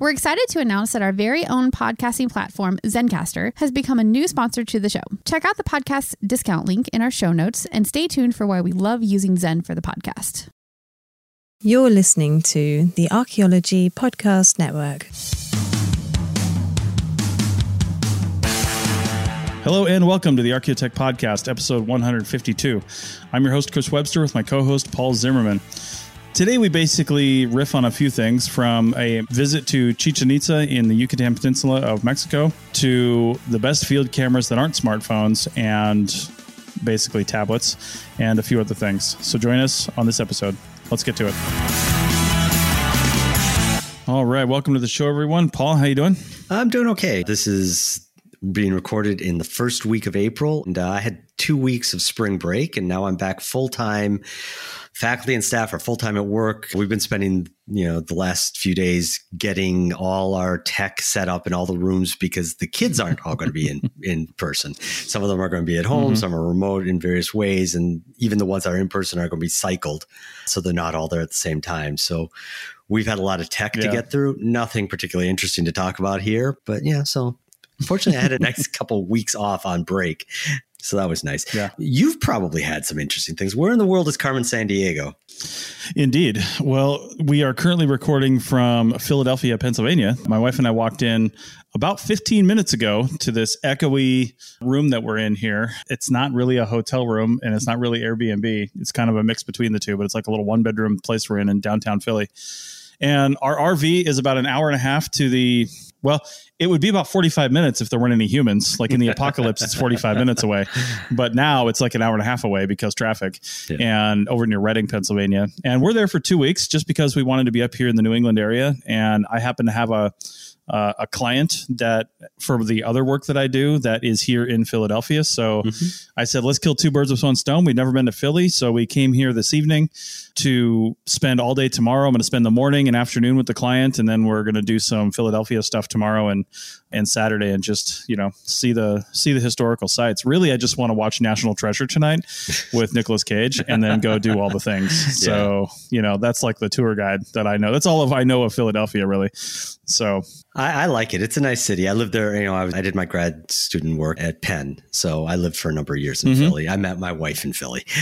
We're excited to announce that our very own podcasting platform, Zencastr, has become a new sponsor to the show. Check out the podcast discount link in our show notes and stay tuned for why we love using Zen for the podcast. You're listening to the Archaeology Podcast Network. Hello and welcome to the Archaeotech Podcast, episode 152. I'm your host, Chris Webster, with my co host, Paul Zimmerman. Today, we basically riff on a few things from a visit to Chichen Itza in the Yucatan Peninsula of Mexico to the best field cameras that aren't smartphones and basically tablets and a few other things. So, join us on this episode. Let's get to it. All right, welcome to the show, everyone. Paul, how you doing? I'm doing okay. This is being recorded in the first week of April, and uh, I had two weeks of spring break, and now I'm back full time. Faculty and staff are full time at work. We've been spending, you know, the last few days getting all our tech set up in all the rooms because the kids aren't all going to be in in person. Some of them are going to be at home, mm-hmm. some are remote in various ways, and even the ones that are in person are going to be cycled, so they're not all there at the same time. So we've had a lot of tech yeah. to get through. Nothing particularly interesting to talk about here, but yeah. So Unfortunately, I had a nice couple weeks off on break. So that was nice. Yeah. You've probably had some interesting things. Where in the world is Carmen Sandiego? Indeed. Well, we are currently recording from Philadelphia, Pennsylvania. My wife and I walked in about 15 minutes ago to this echoey room that we're in here. It's not really a hotel room and it's not really Airbnb. It's kind of a mix between the two, but it's like a little one bedroom place we're in in downtown Philly. And our RV is about an hour and a half to the well, it would be about 45 minutes if there weren't any humans. Like in the apocalypse, it's 45 minutes away. But now it's like an hour and a half away because traffic yeah. and over near Reading, Pennsylvania. And we're there for two weeks just because we wanted to be up here in the New England area. And I happen to have a uh, a client that for the other work that I do that is here in Philadelphia. So mm-hmm. I said, let's kill two birds with one stone. We'd never been to Philly. So we came here this evening to spend all day tomorrow. I'm going to spend the morning and afternoon with the client, and then we're going to do some Philadelphia stuff tomorrow and and Saturday, and just you know see the see the historical sites. Really, I just want to watch National Treasure tonight with Nicolas Cage, and then go do all the things. So yeah. you know that's like the tour guide that I know. That's all of I know of Philadelphia, really. So I, I, like it. It's a nice city. I lived there. You know, I, was, I, did my grad student work at Penn, so I lived for a number of years in mm-hmm. Philly. I met my wife in Philly.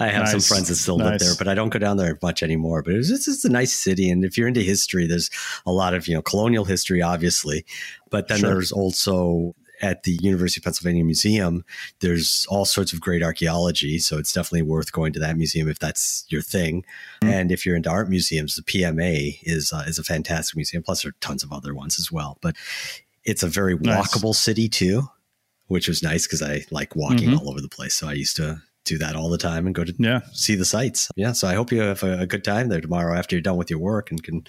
I have nice. some friends that still nice. live there, but I don't go down there much anymore. But it's just it's a nice city, and if you're into history, there's a lot of you know colonial history, obviously, but then sure. there's also at the University of Pennsylvania Museum, there's all sorts of great archaeology. So it's definitely worth going to that museum if that's your thing. Mm-hmm. And if you're into art museums, the PMA is uh, is a fantastic museum. Plus, there are tons of other ones as well. But it's a very walkable nice. city too, which was nice because I like walking mm-hmm. all over the place. So I used to do that all the time and go to yeah. see the sites. Yeah. So I hope you have a, a good time there tomorrow after you're done with your work and can,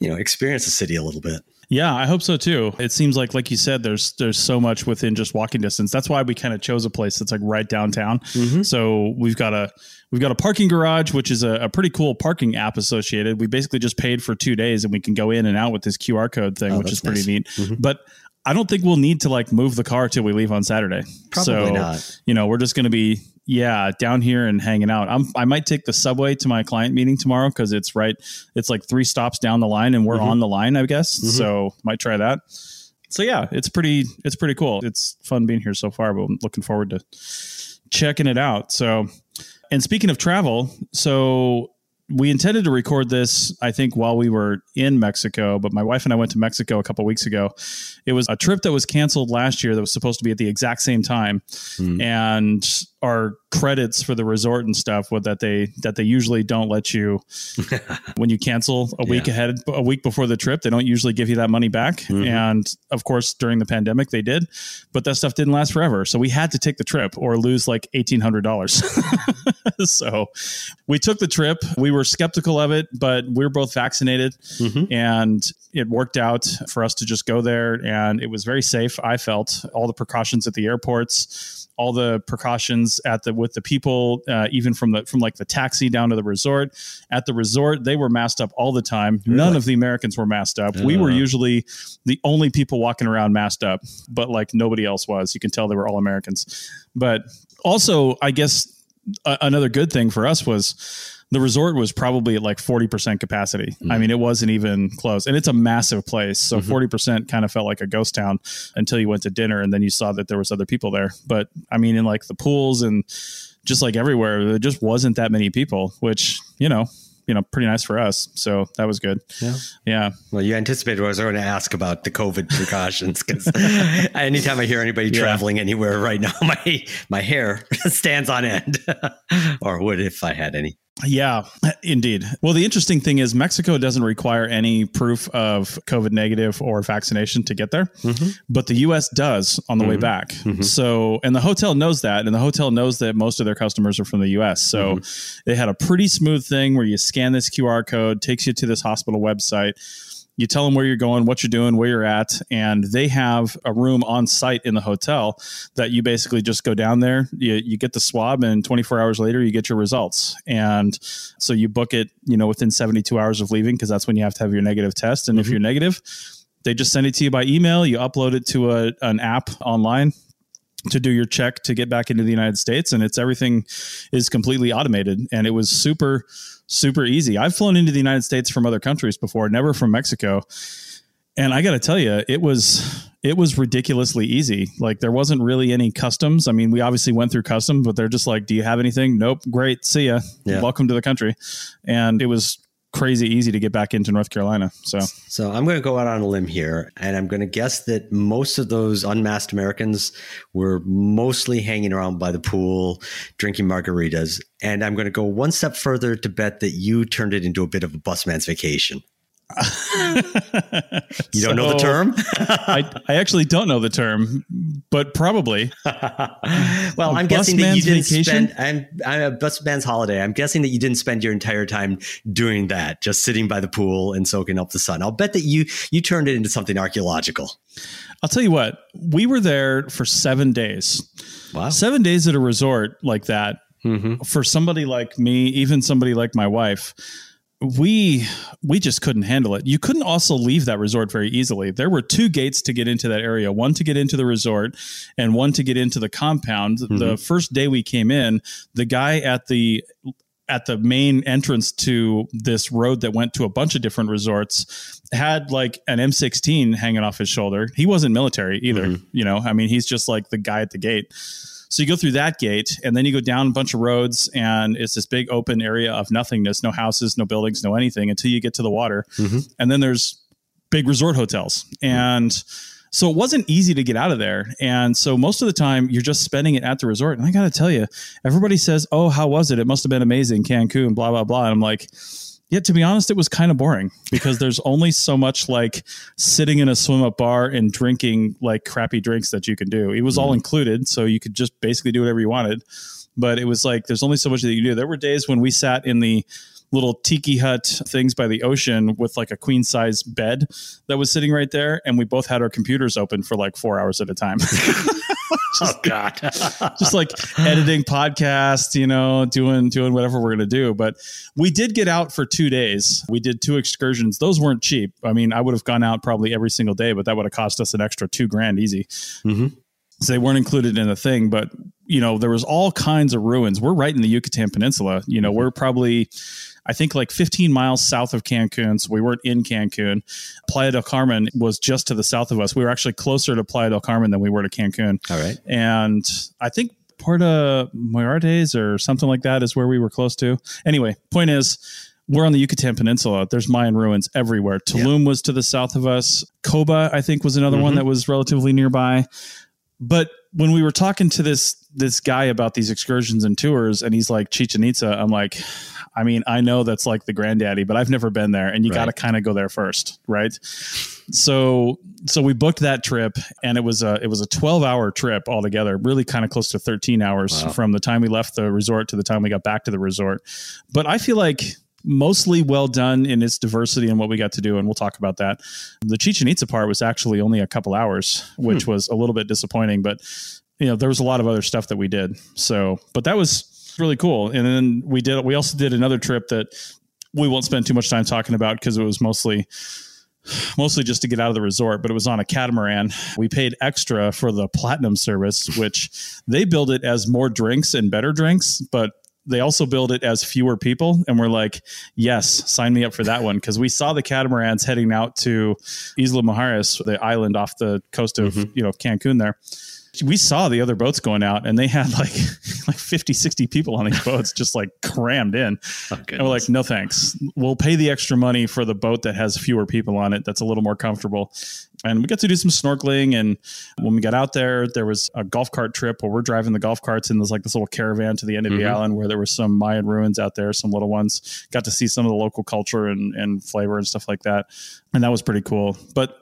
you know, experience the city a little bit. Yeah, I hope so too. It seems like, like you said, there's there's so much within just walking distance. That's why we kind of chose a place that's like right downtown. Mm-hmm. So we've got a we've got a parking garage, which is a, a, pretty cool parking app associated. We basically just paid for two days, and we can go in and out with this QR code thing, oh, which is pretty nice. neat. Mm-hmm. But I don't think we'll need to like move the car till we leave on Saturday. Probably so, not. You know, we're just going to be yeah, down here and hanging out. I'm, I might take the subway to my client meeting tomorrow because it's right. It's like three stops down the line, and we're mm-hmm. on the line, I guess. Mm-hmm. So might try that. So yeah, it's pretty. It's pretty cool. It's fun being here so far, but I'm looking forward to checking it out. So, and speaking of travel, so we intended to record this, I think, while we were in Mexico, but my wife and I went to Mexico a couple weeks ago. It was a trip that was canceled last year that was supposed to be at the exact same time. Mm. And our credits for the resort and stuff with that they that they usually don't let you when you cancel a week yeah. ahead a week before the trip they don't usually give you that money back mm-hmm. and of course during the pandemic they did but that stuff didn't last forever so we had to take the trip or lose like $1800 so we took the trip we were were skeptical of it, but we are both vaccinated, mm-hmm. and it worked out for us to just go there, and it was very safe. I felt all the precautions at the airports all the precautions at the with the people, uh, even from the from like the taxi down to the resort. At the resort, they were masked up all the time. Really? None of the Americans were masked up. Uh. We were usually the only people walking around masked up, but like nobody else was. You can tell they were all Americans. But also, I guess another good thing for us was the resort was probably at like 40% capacity. Mm-hmm. I mean, it wasn't even close. And it's a massive place. So mm-hmm. 40% kind of felt like a ghost town until you went to dinner and then you saw that there was other people there. But I mean, in like the pools and just like everywhere, there just wasn't that many people, which, you know, you know, pretty nice for us. So that was good. Yeah. Yeah. Well, you anticipated what I was going to ask about the COVID precautions because anytime I hear anybody yeah. traveling anywhere right now, my my hair stands on end, or would if I had any. Yeah, indeed. Well, the interesting thing is Mexico doesn't require any proof of COVID negative or vaccination to get there, mm-hmm. but the US does on the mm-hmm. way back. Mm-hmm. So, and the hotel knows that, and the hotel knows that most of their customers are from the US. So mm-hmm. they had a pretty smooth thing where you scan this QR code, takes you to this hospital website you tell them where you're going, what you're doing, where you're at, and they have a room on site in the hotel that you basically just go down there, you, you get the swab, and 24 hours later, you get your results. And so you book it, you know, within 72 hours of leaving because that's when you have to have your negative test. And mm-hmm. if you're negative, they just send it to you by email. You upload it to a, an app online to do your check to get back into the United States, and it's everything is completely automated. And it was super super easy. I've flown into the United States from other countries before, never from Mexico. And I got to tell you, it was it was ridiculously easy. Like there wasn't really any customs. I mean, we obviously went through customs, but they're just like, "Do you have anything?" Nope. Great. See ya. Yeah. Welcome to the country. And it was crazy easy to get back into North Carolina. So, so I'm going to go out on a limb here, and I'm going to guess that most of those unmasked Americans were mostly hanging around by the pool, drinking margaritas. And I'm going to go one step further to bet that you turned it into a bit of a busman's vacation you don't so, know the term? I, I actually don't know the term, but probably. well, i am guessing that you didn't vacation? spend. I'm, I'm a bus man's holiday. I'm guessing that you didn't spend your entire time doing that, just sitting by the pool and soaking up the sun. I'll bet that you you turned it into something archaeological. I'll tell you what. We were there for seven days. Wow, seven days at a resort like that. Mm-hmm. For somebody like me, even somebody like my wife we we just couldn't handle it. You couldn't also leave that resort very easily. There were two gates to get into that area, one to get into the resort and one to get into the compound. Mm-hmm. The first day we came in, the guy at the at the main entrance to this road that went to a bunch of different resorts had like an M16 hanging off his shoulder. He wasn't military either, mm-hmm. you know. I mean, he's just like the guy at the gate. So you go through that gate, and then you go down a bunch of roads, and it's this big open area of nothingness, no houses, no buildings, no anything until you get to the water. Mm-hmm. And then there's big resort hotels. And so it wasn't easy to get out of there. And so most of the time you're just spending it at the resort. And I got to tell you, everybody says, Oh, how was it? It must have been amazing, Cancun, blah, blah, blah. And I'm like, yeah, to be honest, it was kind of boring because there's only so much like sitting in a swim up bar and drinking like crappy drinks that you can do. It was mm. all mm-hmm. included, so you could just basically do whatever you wanted. But it was like there's only so much that you can do. There were days when we sat in the little tiki hut things by the ocean with like a queen size bed that was sitting right there, and we both had our computers open for like four hours at a time. just, oh God! just like editing podcasts, you know, doing doing whatever we're gonna do. But we did get out for two days. We did two excursions. Those weren't cheap. I mean, I would have gone out probably every single day, but that would have cost us an extra two grand easy. Mm-hmm. So they weren't included in the thing, but you know, there was all kinds of ruins. We're right in the Yucatan Peninsula. You know, mm-hmm. we're probably I think like 15 miles south of Cancun. So we weren't in Cancun. Playa del Carmen was just to the south of us. We were actually closer to Playa del Carmen than we were to Cancun. All right. And I think Puerto Muertes or something like that is where we were close to. Anyway, point is, we're on the Yucatan Peninsula. There's Mayan ruins everywhere. Tulum yeah. was to the south of us. Coba, I think, was another mm-hmm. one that was relatively nearby. But when we were talking to this this guy about these excursions and tours, and he's like Chichen Itza, I'm like, I mean, I know that's like the granddaddy, but I've never been there, and you right. got to kind of go there first, right? So, so we booked that trip, and it was a it was a 12 hour trip altogether, really kind of close to 13 hours wow. from the time we left the resort to the time we got back to the resort. But I feel like mostly well done in its diversity and what we got to do, and we'll talk about that. The Chichen Itza part was actually only a couple hours, which hmm. was a little bit disappointing, but you know there was a lot of other stuff that we did. So, but that was really cool. And then we did we also did another trip that we won't spend too much time talking about because it was mostly mostly just to get out of the resort, but it was on a catamaran. We paid extra for the platinum service, which they build it as more drinks and better drinks, but they also build it as fewer people. And we're like yes sign me up for that one. Because we saw the catamarans heading out to isla mujeres the island off the coast of mm-hmm. you know cancun there. We saw the other boats going out and they had like like 50 60 people on these boats just like crammed in. Oh, and we're like no thanks. We'll pay the extra money for the boat that has fewer people on it that's a little more comfortable and we got to do some snorkeling. And when we got out there there was a golf cart trip where we're driving the golf carts and there's like this little caravan to the end of mm-hmm. the island where there were some mayan ruins out there some little ones. Got to see some of the local culture and, and flavor and stuff like that. And that was pretty cool. But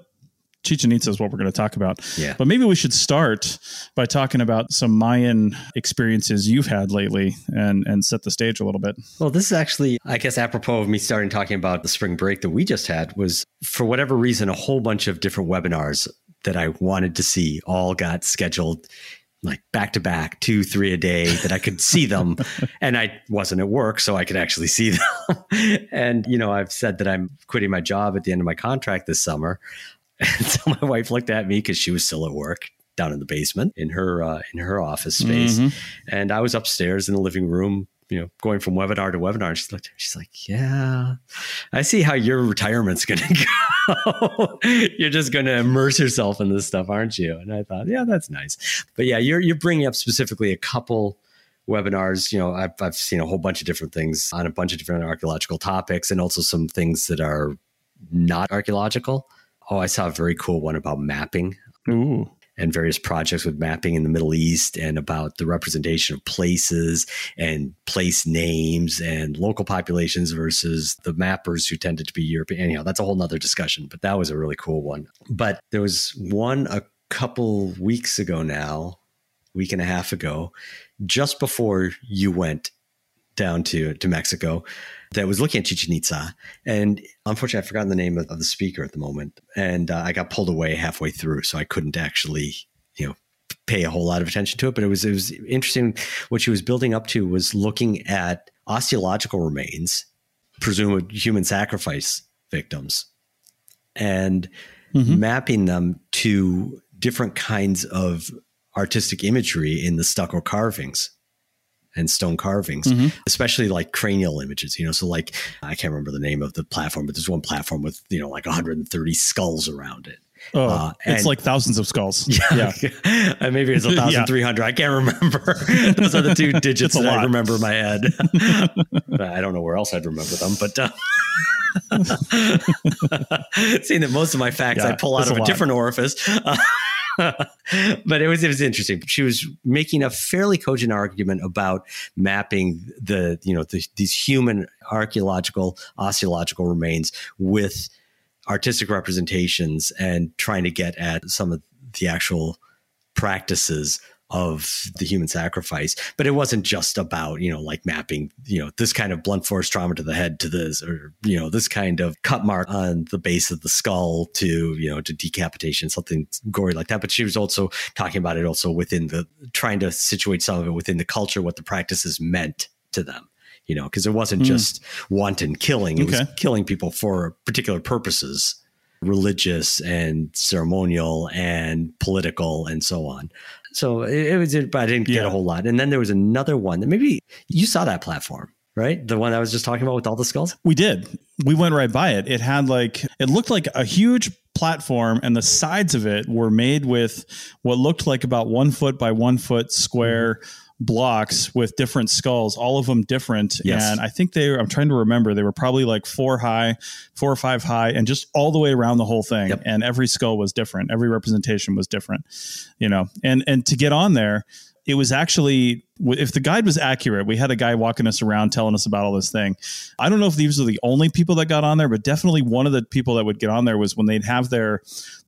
Chichen Itza is what we're going to talk about. Yeah. But maybe we should start by talking about some Mayan experiences you've had lately and and set the stage a little bit. Well, this is actually, I guess, apropos of me starting talking about the spring break that we just had was for whatever reason, a whole bunch of different webinars that I wanted to see all got scheduled like back to back, two, three a day that I could see them. and I wasn't at work, so I could actually see them. and, you know, I've said that I'm quitting my job at the end of my contract this summer. And so my wife looked at me because she was still at work down in the basement in her uh, in her office space, mm-hmm. and I was upstairs in the living room. You know, going from webinar to webinar, and she looked. She's like, "Yeah, I see how your retirement's going to go. you're just going to immerse yourself in this stuff, aren't you?" And I thought, "Yeah, that's nice." But yeah, you're you're bringing up specifically a couple webinars. You know, I've, I've seen a whole bunch of different things on a bunch of different archaeological topics and also some things that are not archaeological. Oh, I saw a very cool one about mapping. Ooh. And various projects with mapping in the Middle East and about the representation of places and place names and local populations versus the mappers who tended to be European. Anyhow, that's a whole nother discussion, but that was a really cool one. But there was one a couple weeks ago now, week and a half ago, just before you went down to, to Mexico that was looking at Chichen Itza. And unfortunately, I've forgotten the name of, of the speaker at the moment. And uh, I got pulled away halfway through. So I couldn't actually, you know, pay a whole lot of attention to it. But it was, it was interesting. What she was building up to was looking at osteological remains, presumed human sacrifice victims, and mm-hmm. mapping them to different kinds of artistic imagery in the stucco carvings and stone carvings, mm-hmm. especially like cranial images, you know. So like I can't remember the name of the platform, but there's one platform with, you know, like 130 skulls around it. Oh, uh, it's like thousands of skulls. Yeah. yeah. maybe it's a thousand three hundred. I can't remember. Those are the two digits that I remember in my head. I don't know where else I'd remember them, but uh, seeing that most of my facts yeah, I pull out of a, a different orifice. Uh, but it was it was interesting. She was making a fairly cogent argument about mapping the you know the, these human archaeological osteological remains with artistic representations and trying to get at some of the actual practices of the human sacrifice. But it wasn't just about, you know, like mapping, you know, this kind of blunt force trauma to the head to this, or, you know, this kind of cut mark on the base of the skull to, you know, to decapitation, something gory like that. But she was also talking about it also within the, trying to situate some of it within the culture, what the practices meant to them you know, because it wasn't mm. just wanton killing; it okay. was killing people for particular purposes, religious and ceremonial and political and so on. So it, it was, but I didn't yeah. get a whole lot. And then there was another one that maybe you saw that platform right? The one I was just talking about with all the skulls? We did. We went right by it. It had like, it looked like a huge platform, and the sides of it were made with what looked like about one foot by one foot square. Mm-hmm blocks with different skulls, all of them different. Yes. And I think they, I'm trying to remember, they were probably like four high, four or five high, and just all the way around the whole thing. Yep. And every skull was different. Every representation was different, you know, and, and to get on there, it was actually if the guide was accurate we had a guy walking us around telling us about all this thing i don't know if these are the only people that got on there but definitely one of the people that would get on there was when they'd have their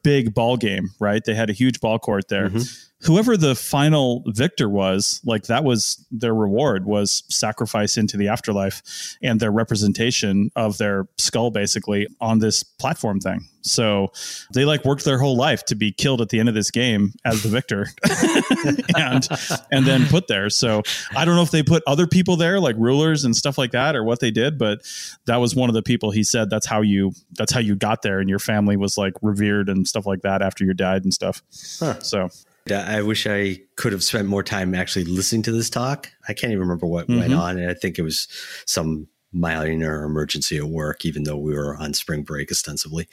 big ball game right they had a huge ball court there mm-hmm whoever the final victor was, like that was their reward was sacrifice into the afterlife and their representation of their skull basically on this platform thing. So they like worked their whole life to be killed at the end of this game as the victor and and then put there. So I don't know if they put other people there like rulers and stuff like that or what they did, but that was one of the people he said that's how you that's how you got there and your family was like revered and stuff like that after you died and stuff. Huh. So I wish I could have spent more time actually listening to this talk. I can't even remember what mm-hmm. went on. And I think it was some minor emergency at work, even though we were on spring break ostensibly.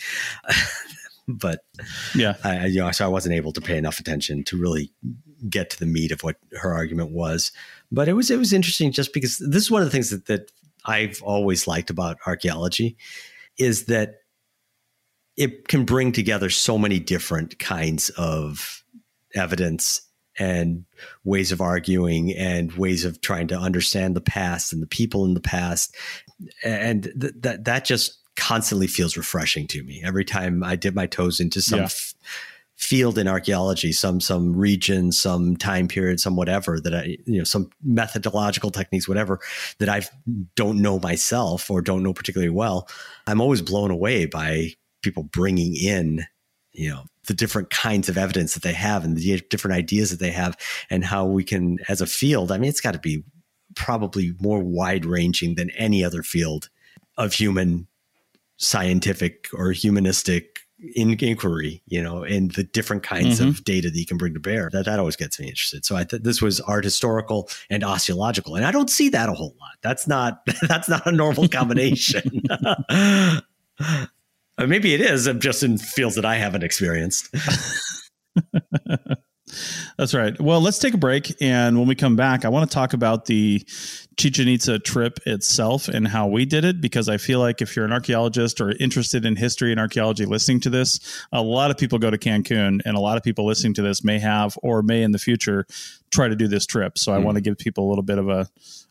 but yeah, I, you know, so I wasn't able to pay enough attention to really get to the meat of what her argument was. But it was it was interesting just because this is one of the things that, that I've always liked about archaeology is that it can bring together so many different kinds of evidence and ways of arguing and ways of trying to understand the past and the people in the past and th- that that just constantly feels refreshing to me every time i dip my toes into some yeah. f- field in archaeology some some region some time period some whatever that i you know some methodological techniques whatever that i don't know myself or don't know particularly well i'm always blown away by people bringing in you know the different kinds of evidence that they have and the different ideas that they have and how we can as a field i mean it's got to be probably more wide ranging than any other field of human scientific or humanistic in inquiry, you know, and the different kinds mm-hmm. of data that you can bring to bear. That that always gets me interested. So I thought this was art historical and osteological, and I don't see that a whole lot. That's not that's not a normal combination. Uh, maybe it is. I'm just in fields that I haven't experienced. That's right. Well, let's take a break. And when we come back, I want to talk about the Chichen Itza trip itself and how we did it, because I feel like if you're an archaeologist or interested in history and archaeology listening to this, a lot of people go to Cancun and a lot of people listening to this may have or may in the future try to do this trip. So mm. I hmm. want to give people a little bit of a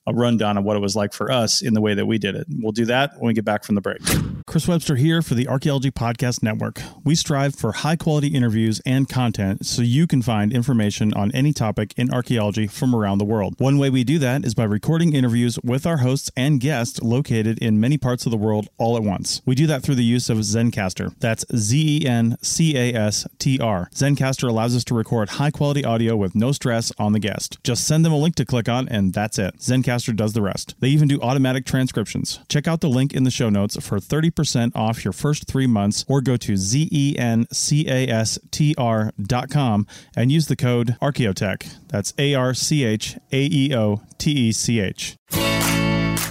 a rundown of what it was like for us in the way that we did it. We'll do that when we get back from the break. Chris Webster here for the Archaeology Podcast Network. We strive for high quality interviews and content so you can find information on any topic in archaeology from around the world. One way we do that is by recording interviews with our hosts and guests located in many parts of the world all at once. We do that through the use of Zencastr. That's Z E N C A S T R. Zencastr allows us to record high quality audio with no stress on the guest. Just send them a link to click on, and that's it. Does the rest. They even do automatic transcriptions. Check out the link in the show notes for 30% off your first three months or go to zencastr.com and use the code Archaeotech. That's A R C H A E O T E C H.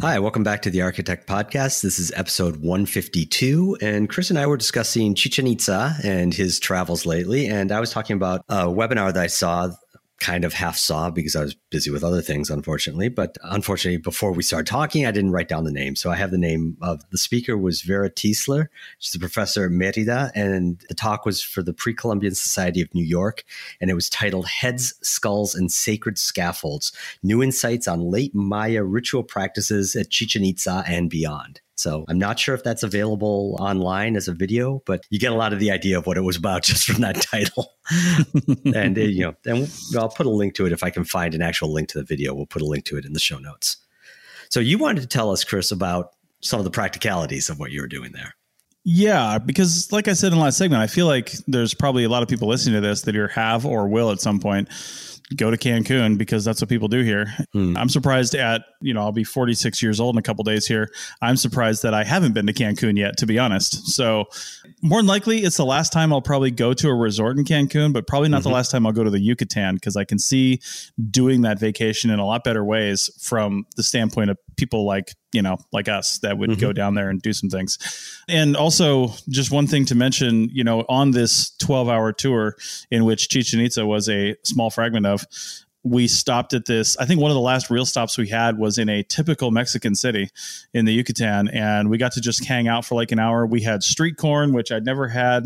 Hi, welcome back to the Archaeotech Podcast. This is episode 152, and Chris and I were discussing Chichen Itza and his travels lately. And I was talking about a webinar that I saw kind of half saw because I was busy with other things, unfortunately. But unfortunately, before we started talking, I didn't write down the name. So I have the name of the speaker was Vera Tiesler. She's a professor at Merida, and the talk was for the Pre-Columbian Society of New York, and it was titled "Heads, Skulls, and Sacred Scaffolds: New Insights on Late Maya Ritual Practices at Chichen Itza and Beyond." So I'm not sure if that's available online as a video, but you get a lot of the idea of what it was about just from that title. and uh, you know, and I'll put a link to it if I can find an actual link to the video. We'll put a link to it in the show notes. So you wanted to tell us, Chris, about some of the practicalities of what you were doing there. Yeah, because like I said in the last segment, I feel like there's probably a lot of people listening to this that either have or will at some point go to Cancun because that's what people do here. Hmm. I'm surprised at, you know, I'll be 46 years old in a couple days here. I'm surprised that I haven't been to Cancun yet, to be honest. So, more than likely, it's the last time I'll probably go to a resort in Cancun, but probably not mm-hmm. the last time I'll go to the Yucatan because I can see doing that vacation in a lot better ways from the standpoint of people like you know like us that would mm-hmm. go down there and do some things and also just one thing to mention you know on this 12 hour tour in which chichen itza was a small fragment of we stopped at this. I think one of the last real stops we had was in a typical Mexican city in the Yucatan, and we got to just hang out for like an hour. We had street corn, which I'd never had.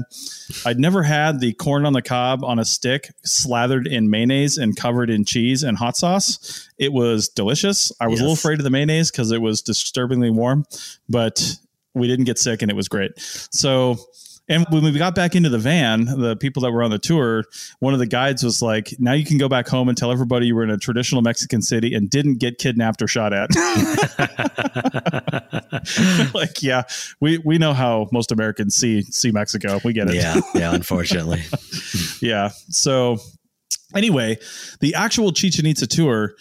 I'd never had the corn on the cob on a stick, slathered in mayonnaise and covered in cheese and hot sauce. It was delicious. I was yes. a little afraid of the mayonnaise because it was disturbingly warm, but we didn't get sick and it was great. So and when we got back into the van, the people that were on the tour, one of the guides was like, "Now you can go back home and tell everybody you were in a traditional Mexican city and didn't get kidnapped or shot at." like, yeah, we we know how most Americans see see Mexico. We get it. Yeah, yeah. Unfortunately, yeah. So anyway, the actual Chichen Itza tour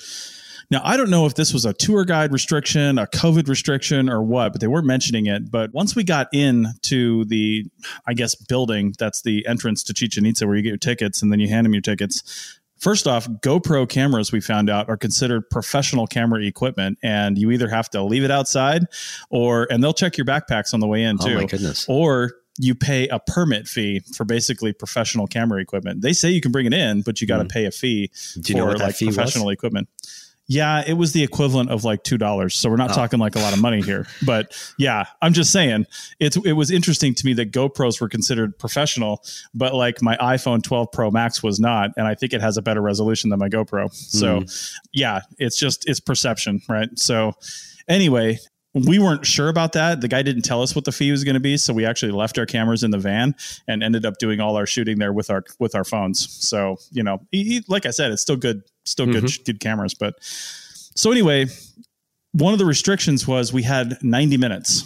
now, I don't know if this was a tour guide restriction, a COVID restriction, or what, but they were mentioning it. But once we got into the, I guess, building that's the entrance to Chichen Itza where you get your tickets and then you hand them your tickets. First off, GoPro cameras, we found out, are considered professional camera equipment, and you either have to leave it outside or, and they'll check your backpacks on the way in too. Oh, my goodness. Or you pay a permit fee for basically professional camera equipment. They say you can bring it in, but you got to mm. pay a fee Do you for like professional was? equipment. Yeah, it was the equivalent of like two dollars. So we're not oh. talking like a lot of money here. But yeah, I'm just saying it's it was interesting to me that GoPros were considered professional, but like my iPhone 12 Pro Max was not, and I think it has a better resolution than my GoPro. So mm. yeah, it's just it's perception, right? So anyway, we weren't sure about that. The guy didn't tell us what the fee was going to be, so we actually left our cameras in the van and ended up doing all our shooting there with our with our phones. So you know, he, he, like I said, it's still good, still mm-hmm. good good cameras. But so anyway, one of the restrictions was we had 90 minutes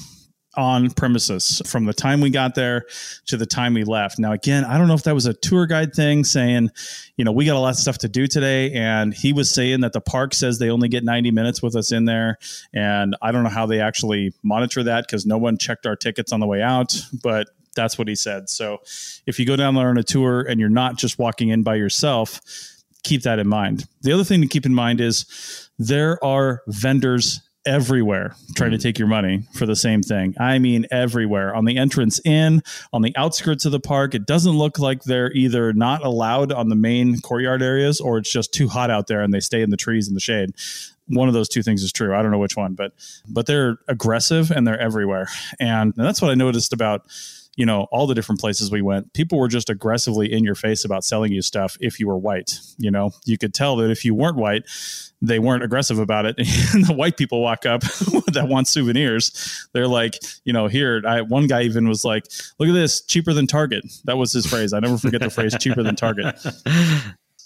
on premises from the time we got there to the time we left. Now, again, I don't know if that was a tour guide thing saying, you know, we got a lot of stuff to do today. And he was saying that the park says they only get 90 minutes with us in there. And I don't know how they actually monitor that because no one checked our tickets on the way out. But that's what he said. So if you go down there on a tour and you're not just walking in by yourself, keep that in mind. The other thing to keep in mind is there are vendors everywhere trying to mm. take your money for the same thing. I mean, everywhere on the entrance in, on the outskirts of the park. It doesn't look like they're either not allowed on the main courtyard areas or it's just too hot out there and they stay in the trees in the shade. One of those two things is true. I don't know which one, but but they're aggressive and they're everywhere. And, and that's what I noticed about you know, all the different places we went, people were just aggressively in your face about selling you stuff if you were white. You know, you could tell that if you weren't white, they weren't aggressive about it. and the white people walk up that want souvenirs. They're like, you know, here, I, one guy even was like, look at this, cheaper than Target. That was his phrase. I never forget the phrase, cheaper than Target.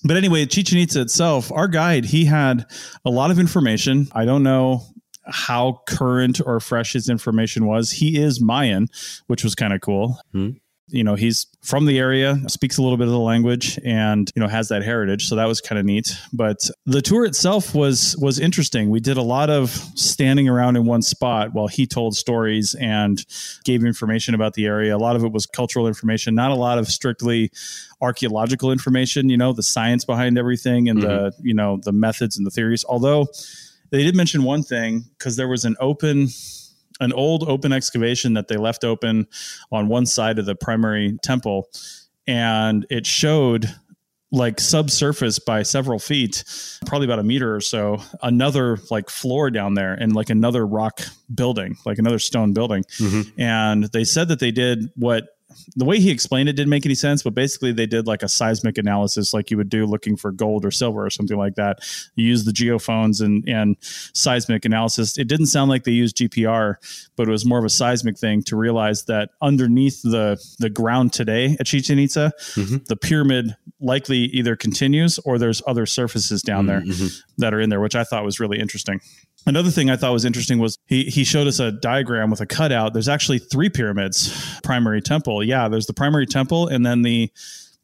But anyway, Chichen Itza itself, our guide, he had a lot of information. I don't know how current or fresh his information was. He is Mayan, which was kind of cool. Hmm. You know, he's from the area, speaks a little bit of the language, and you know has that heritage. So that was kind of neat. But the tour itself was was interesting. We did a lot of standing around in one spot while he told stories and gave information about the area. A lot of it was cultural information, not a lot of strictly archaeological information. You know, the science behind everything and mm-hmm. the you know the methods and the theories. Although they did mention one thing because there was an open an old open excavation that they left open on one side of the primary temple and it showed like subsurface by several feet probably about a meter or so another like floor down there and like another rock building like another stone building mm-hmm. and they said that they did what the way he explained it didn't make any sense, but basically they did like a seismic analysis, like you would do looking for gold or silver or something like that. You use the geophones and, and seismic analysis. It didn't sound like they used GPR, but it was more of a seismic thing to realize that underneath the, the ground today at Chichen Itza, mm-hmm. the pyramid likely either continues or there's other surfaces down there mm-hmm. that are in there, which I thought was really interesting. Another thing I thought was interesting was he he showed us a diagram with a cutout. There's actually three pyramids, primary temple. Yeah, there's the primary temple and then the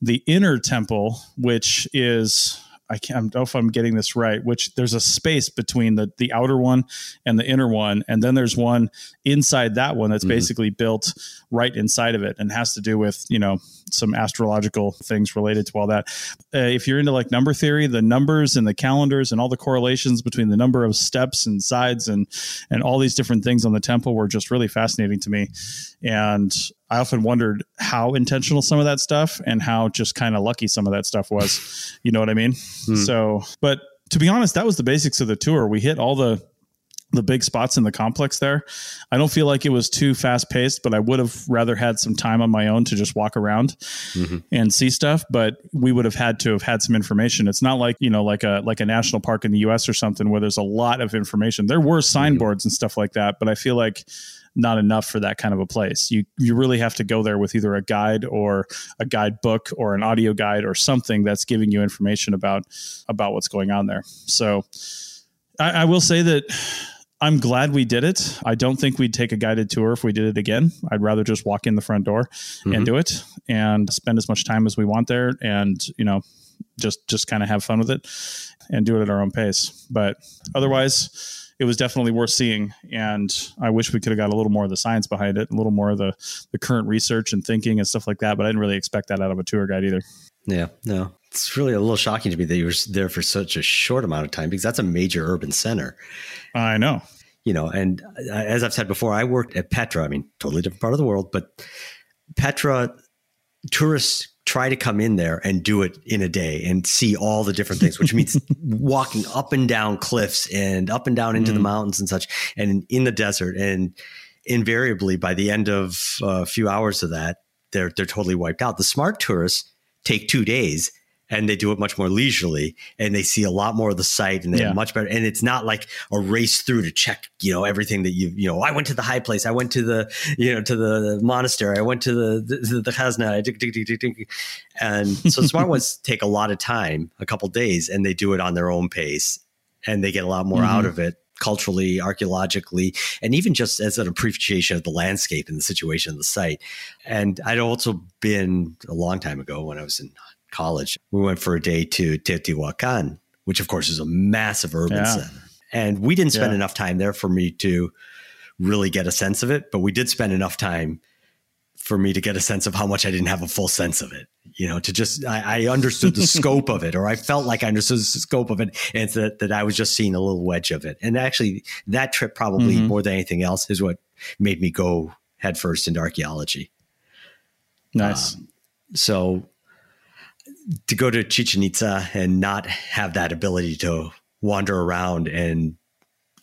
the inner temple, which is I can't I don't know if I'm getting this right, which there's a space between the the outer one and the inner one, and then there's one inside that one that's mm-hmm. basically built right inside of it and has to do with you know some astrological things related to all that. Uh, if you're into like number theory, the numbers and the calendars and all the correlations between the number of steps and sides and and all these different things on the temple were just really fascinating to me, and I often wondered how intentional some of that stuff and how just kind of lucky some of that stuff was. you know what I mean? Hmm. So, but to be honest, that was the basics of the tour. We hit all the the big spots in the complex there. I don't feel like it was too fast paced, but I would have rather had some time on my own to just walk around mm-hmm. and see stuff. But we would have had to have had some information. It's not like you know, like a like a national park in the U.S. or something where there's a lot of information. There were signboards mm-hmm. and stuff like that, but I feel like not enough for that kind of a place. You you really have to go there with either a guide or a guidebook or an audio guide or something that's giving you information about about what's going on there. So I, I will say that I'm glad we did it. I don't think we'd take a guided tour if we did it again. I'd rather just walk in the front door mm-hmm. and do it and spend as much time as we want there and, you know, just just kind of have fun with it and do it at our own pace. But otherwise, it was definitely worth seeing. And I wish we could have got a little more of the science behind it, a little more of the, the current research and thinking and stuff like that. But I didn't really expect that out of a tour guide either. Yeah, no. It's really a little shocking to me that you were there for such a short amount of time because that's a major urban center. I know. You know, and as I've said before, I worked at Petra. I mean, totally different part of the world, but Petra tourists try to come in there and do it in a day and see all the different things, which means walking up and down cliffs and up and down into mm. the mountains and such, and in the desert. And invariably, by the end of a few hours of that, they're they're totally wiped out. The smart tourists take two days and they do it much more leisurely and they see a lot more of the site and they yeah. much better and it's not like a race through to check you know everything that you you know i went to the high place i went to the you know to the monastery i went to the the, the khazna and so smart ones take a lot of time a couple days and they do it on their own pace and they get a lot more mm-hmm. out of it culturally, archaeologically, and even just as an appreciation of the landscape and the situation of the site. And I'd also been a long time ago when I was in college. We went for a day to Teotihuacan, which of course is a massive urban yeah. center. And we didn't spend yeah. enough time there for me to really get a sense of it, but we did spend enough time for me to get a sense of how much I didn't have a full sense of it. You know, to just I, I understood the scope of it, or I felt like I understood the scope of it, and that that I was just seeing a little wedge of it. And actually, that trip probably mm-hmm. more than anything else is what made me go headfirst into archaeology. Nice. Um, so to go to Chichen Itza and not have that ability to wander around and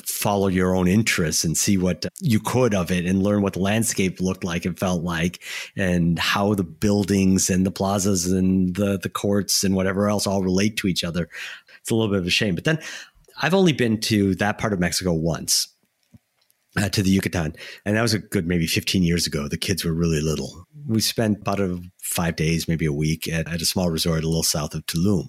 follow your own interests and see what you could of it and learn what the landscape looked like and felt like and how the buildings and the plazas and the the courts and whatever else all relate to each other. It's a little bit of a shame. But then I've only been to that part of Mexico once. Uh, to the Yucatan. And that was a good maybe 15 years ago. The kids were really little we spent about a five days, maybe a week at, at a small resort a little south of Tulum,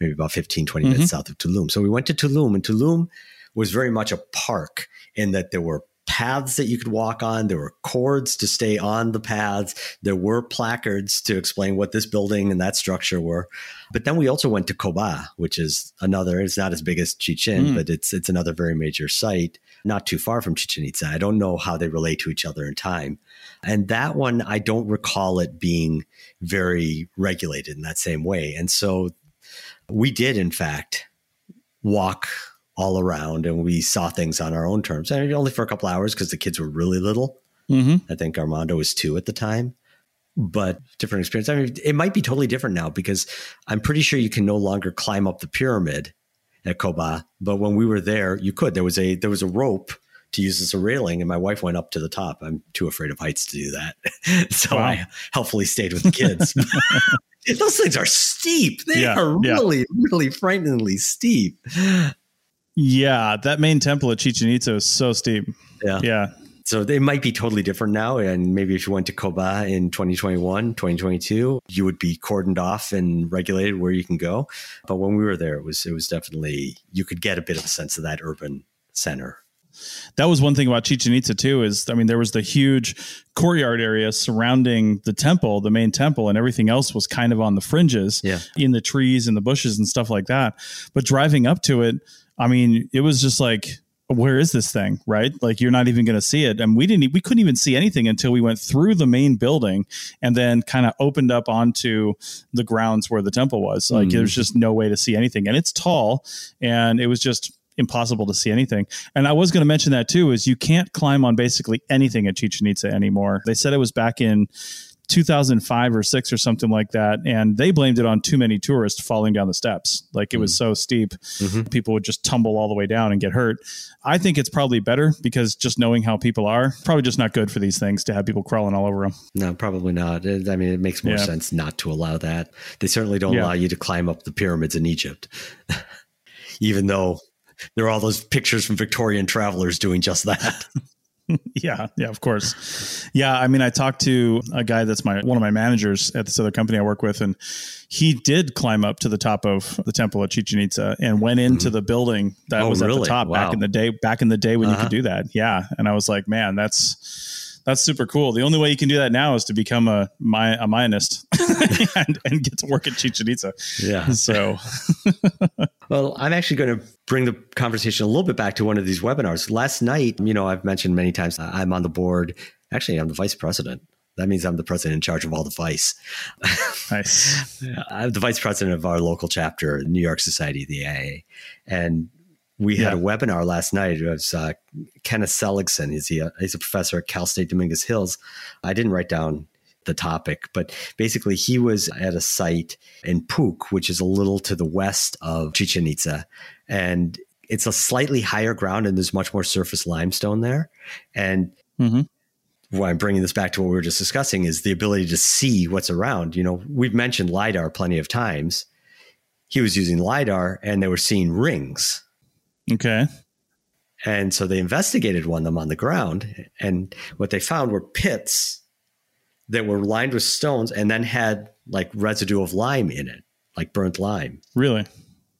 maybe about 15, 20 mm-hmm. minutes south of Tulum. So we went to Tulum, and Tulum was very much a park in that there were paths that you could walk on. There were cords to stay on the paths. There were placards to explain what this building and that structure were. But then we also went to Coba, which is another. It's not as big as Chichen, mm. but it's it's another very major site, not too far from Chichen Itza. I don't know how they relate to each other in time. And that one, I don't recall it being very regulated in that same way. And so we did, in fact, walk all around and we saw things on our own terms. And only for a couple hours because the kids were really little. Mm-hmm. I think Armando was two at the time. But different experience. I mean, it might be totally different now because I'm pretty sure you can no longer climb up the pyramid at Coba. But when we were there, you could. There was a there was a rope to use as a railing, and my wife went up to the top. I'm too afraid of heights to do that, so wow. I helpfully stayed with the kids. Those things are steep. They yeah, are really, yeah. really frighteningly steep. Yeah, that main temple at Chichen Itza is so steep. Yeah, yeah. So they might be totally different now. And maybe if you went to Coba in 2021, 2022, you would be cordoned off and regulated where you can go. But when we were there, it was it was definitely you could get a bit of a sense of that urban center. That was one thing about Chichen Itza too. Is I mean, there was the huge courtyard area surrounding the temple, the main temple, and everything else was kind of on the fringes, yeah. in the trees and the bushes and stuff like that. But driving up to it, I mean, it was just like where is this thing right like you're not even going to see it and we didn't we couldn't even see anything until we went through the main building and then kind of opened up onto the grounds where the temple was like mm. there's just no way to see anything and it's tall and it was just impossible to see anything and i was going to mention that too is you can't climb on basically anything at chichen itza anymore they said it was back in 2005 or six or something like that. And they blamed it on too many tourists falling down the steps. Like it was so steep, mm-hmm. people would just tumble all the way down and get hurt. I think it's probably better because just knowing how people are, probably just not good for these things to have people crawling all over them. No, probably not. I mean, it makes more yeah. sense not to allow that. They certainly don't yeah. allow you to climb up the pyramids in Egypt, even though there are all those pictures from Victorian travelers doing just that. yeah, yeah, of course. Yeah, I mean, I talked to a guy that's my one of my managers at this other company I work with, and he did climb up to the top of the temple at Chichen Itza and went into mm-hmm. the building that oh, was really? at the top wow. back in the day. Back in the day when uh-huh. you could uh-huh. do that, yeah. And I was like, man, that's that's super cool. The only way you can do that now is to become a my a Mayanist and, and, get to work at Chichen Itza. Yeah. So, well, I'm actually going to bring the conversation a little bit back to one of these webinars. Last night, you know, I've mentioned many times uh, I'm on the board. Actually, I'm the vice president. That means I'm the president in charge of all the vice. Nice. I'm the vice president of our local chapter, New York Society of the AA. And we had a webinar last night. It was uh, Kenneth Seligson. He's a, he's a professor at Cal State Dominguez Hills. I didn't write down the topic, but basically he was at a site in Puuc, which is a little to the west of Chichen Itza. And it's a slightly higher ground and there's much more surface limestone there. And mm-hmm. why I'm bringing this back to what we were just discussing is the ability to see what's around. You know, we've mentioned LIDAR plenty of times. He was using LIDAR and they were seeing rings Okay. And so they investigated one of them on the ground, and what they found were pits that were lined with stones and then had like residue of lime in it, like burnt lime. Really?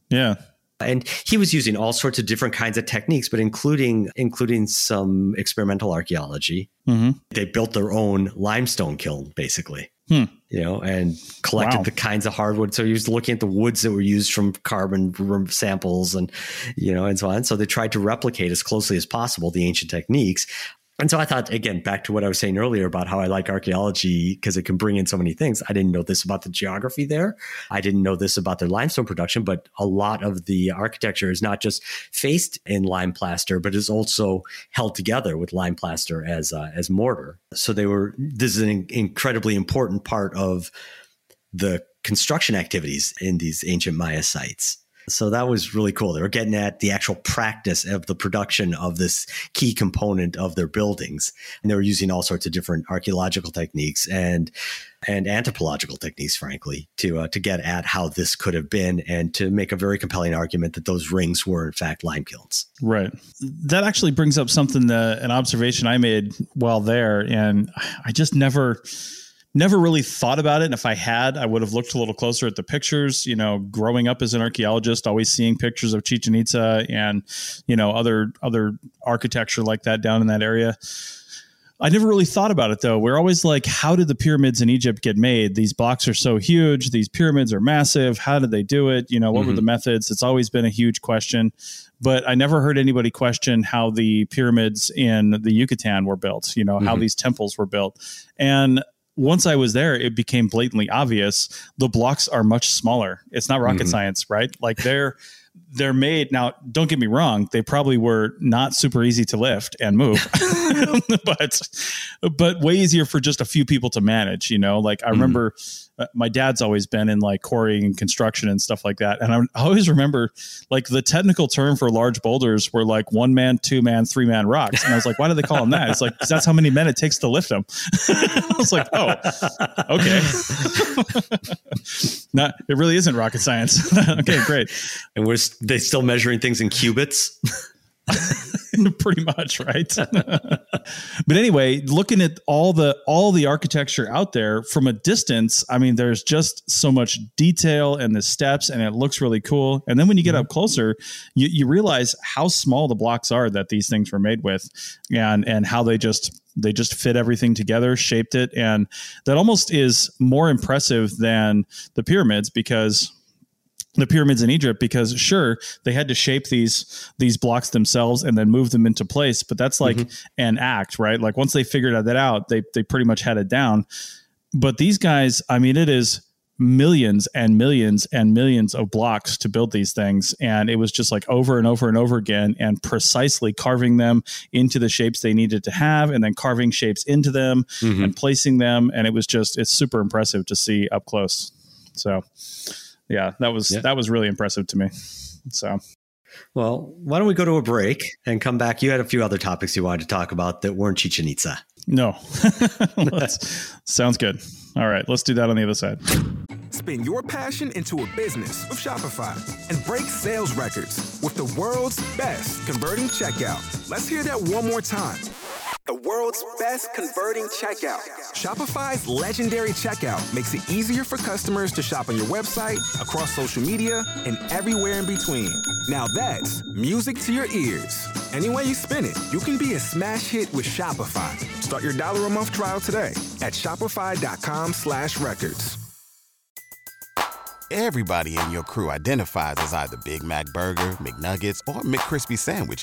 Yeah. And he was using all sorts of different kinds of techniques, but including including some experimental archaeology. Mm-hmm. They built their own limestone kiln, basically. Hmm. You know, and collected wow. the kinds of hardwood. So he was looking at the woods that were used from carbon samples and, you know, and so on. So they tried to replicate as closely as possible the ancient techniques. And so I thought, again, back to what I was saying earlier about how I like archaeology because it can bring in so many things. I didn't know this about the geography there. I didn't know this about their limestone production, but a lot of the architecture is not just faced in lime plaster, but is also held together with lime plaster as uh, as mortar. So they were. This is an incredibly important part of the construction activities in these ancient Maya sites. So that was really cool. They were getting at the actual practice of the production of this key component of their buildings. And they were using all sorts of different archaeological techniques and and anthropological techniques, frankly, to uh, to get at how this could have been, and to make a very compelling argument that those rings were in fact lime kilns. Right. That actually brings up something that an observation I made while there, and I just never never really thought about it. And if I had, I would have looked a little closer at the pictures. You know, growing up as an archaeologist, always seeing pictures of Chichen Itza and you know other other architecture like that down in that area. I never really thought about it though. We're always like, how did the pyramids in Egypt get made? These blocks are so huge. These pyramids are massive. How did they do it? You know, what mm-hmm. were the methods? It's always been a huge question. But I never heard anybody question how the pyramids in the Yucatan were built, you know, mm-hmm. how these temples were built. And once I was there, it became blatantly obvious the blocks are much smaller. It's not rocket mm-hmm. science, right? Like they're they're made now don't get me wrong they probably were not super easy to lift and move but but way easier for just a few people to manage you know? Like i mm-hmm. remember uh, my dad's always been in like quarrying and construction and stuff like that and I, I, always remember like the technical term for large boulders were like one man two man three man rocks and i was like why do they call them that? It's like that's how many men it takes to lift them. I was like oh okay. Not it really isn't rocket science. Okay great. And we're they still measuring things in cubits pretty much right? But anyway looking at all the all the architecture out there from a distance i mean there's just so much detail and the steps and it looks really cool. And then when you get mm-hmm. up closer you, you realize how small the blocks are that these things were made with and and how they just they just fit everything together shaped it. And that almost is more impressive than the pyramids because the pyramids in Egypt because sure they had to shape these these blocks themselves and then move them into place but that's like mm-hmm. an act right like once they figured that out they they pretty much had it down but these guys I mean it is millions and millions and millions of blocks to build these things and it was just like over and over and over again and precisely carving them into the shapes they needed to have and then carving shapes into them mm-hmm. and placing them and it was just it's super impressive to see up close so yeah, that was yeah. that was really impressive to me. So well, why don't we go to a break and come back? You had a few other topics you wanted to talk about that weren't Chichen Itza. No, sounds good. All right, let's do that on the other side. Spin your passion into a business with Shopify and break sales records with the world's best converting checkout. Let's hear that one more time the world's best converting checkout. Shopify's legendary checkout makes it easier for customers to shop on your website, across social media, and everywhere in between. Now that's music to your ears. Any way you spin it, you can be a smash hit with Shopify. Start your dollar a month trial today at shopify.com slash records. Everybody in your crew identifies as either Big Mac Burger, McNuggets, or McCrispy Sandwich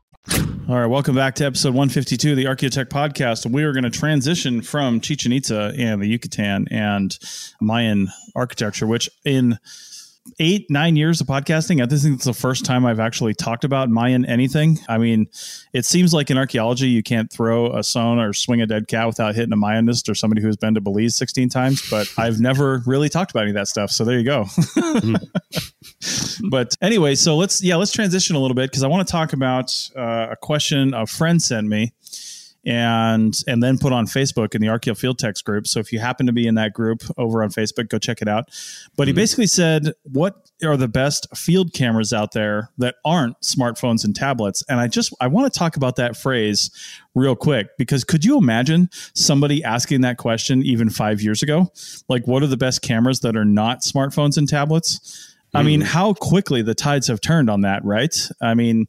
All right, welcome back to episode 152 of the Archaeotech podcast. We are going to transition from Chichen Itza and the Yucatan and Mayan architecture, which in eight, nine years of podcasting, I think it's the first time I've actually talked about Mayan anything. I mean, it seems like in archaeology, you can't throw a stone or swing a dead cat without hitting a Mayanist or somebody who's been to Belize 16 times, but I've never really talked about any of that stuff. So there you go. but anyway, so let's, yeah, let's transition a little bit because I want to talk about uh, a question a friend sent me and and then put on Facebook in the Archeo Field Text group. So if you happen to be in that group over on Facebook, go check it out. But mm-hmm. he basically said, "What are the best field cameras out there that aren't smartphones and tablets?" And I just I want to talk about that phrase real quick because could you imagine somebody asking that question even five years ago? Like, what are the best cameras that are not smartphones and tablets? Mm-hmm. I mean, mm-hmm. how quickly the tides have turned on that, right? I mean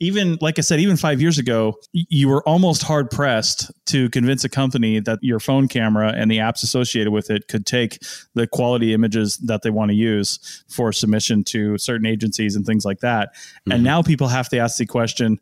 even like I said, even five years ago, you were almost hard pressed to convince a company that your phone camera and the apps associated with it could take the quality images that they want to use for submission to certain agencies and things like that. Mm-hmm. And now people have to ask the question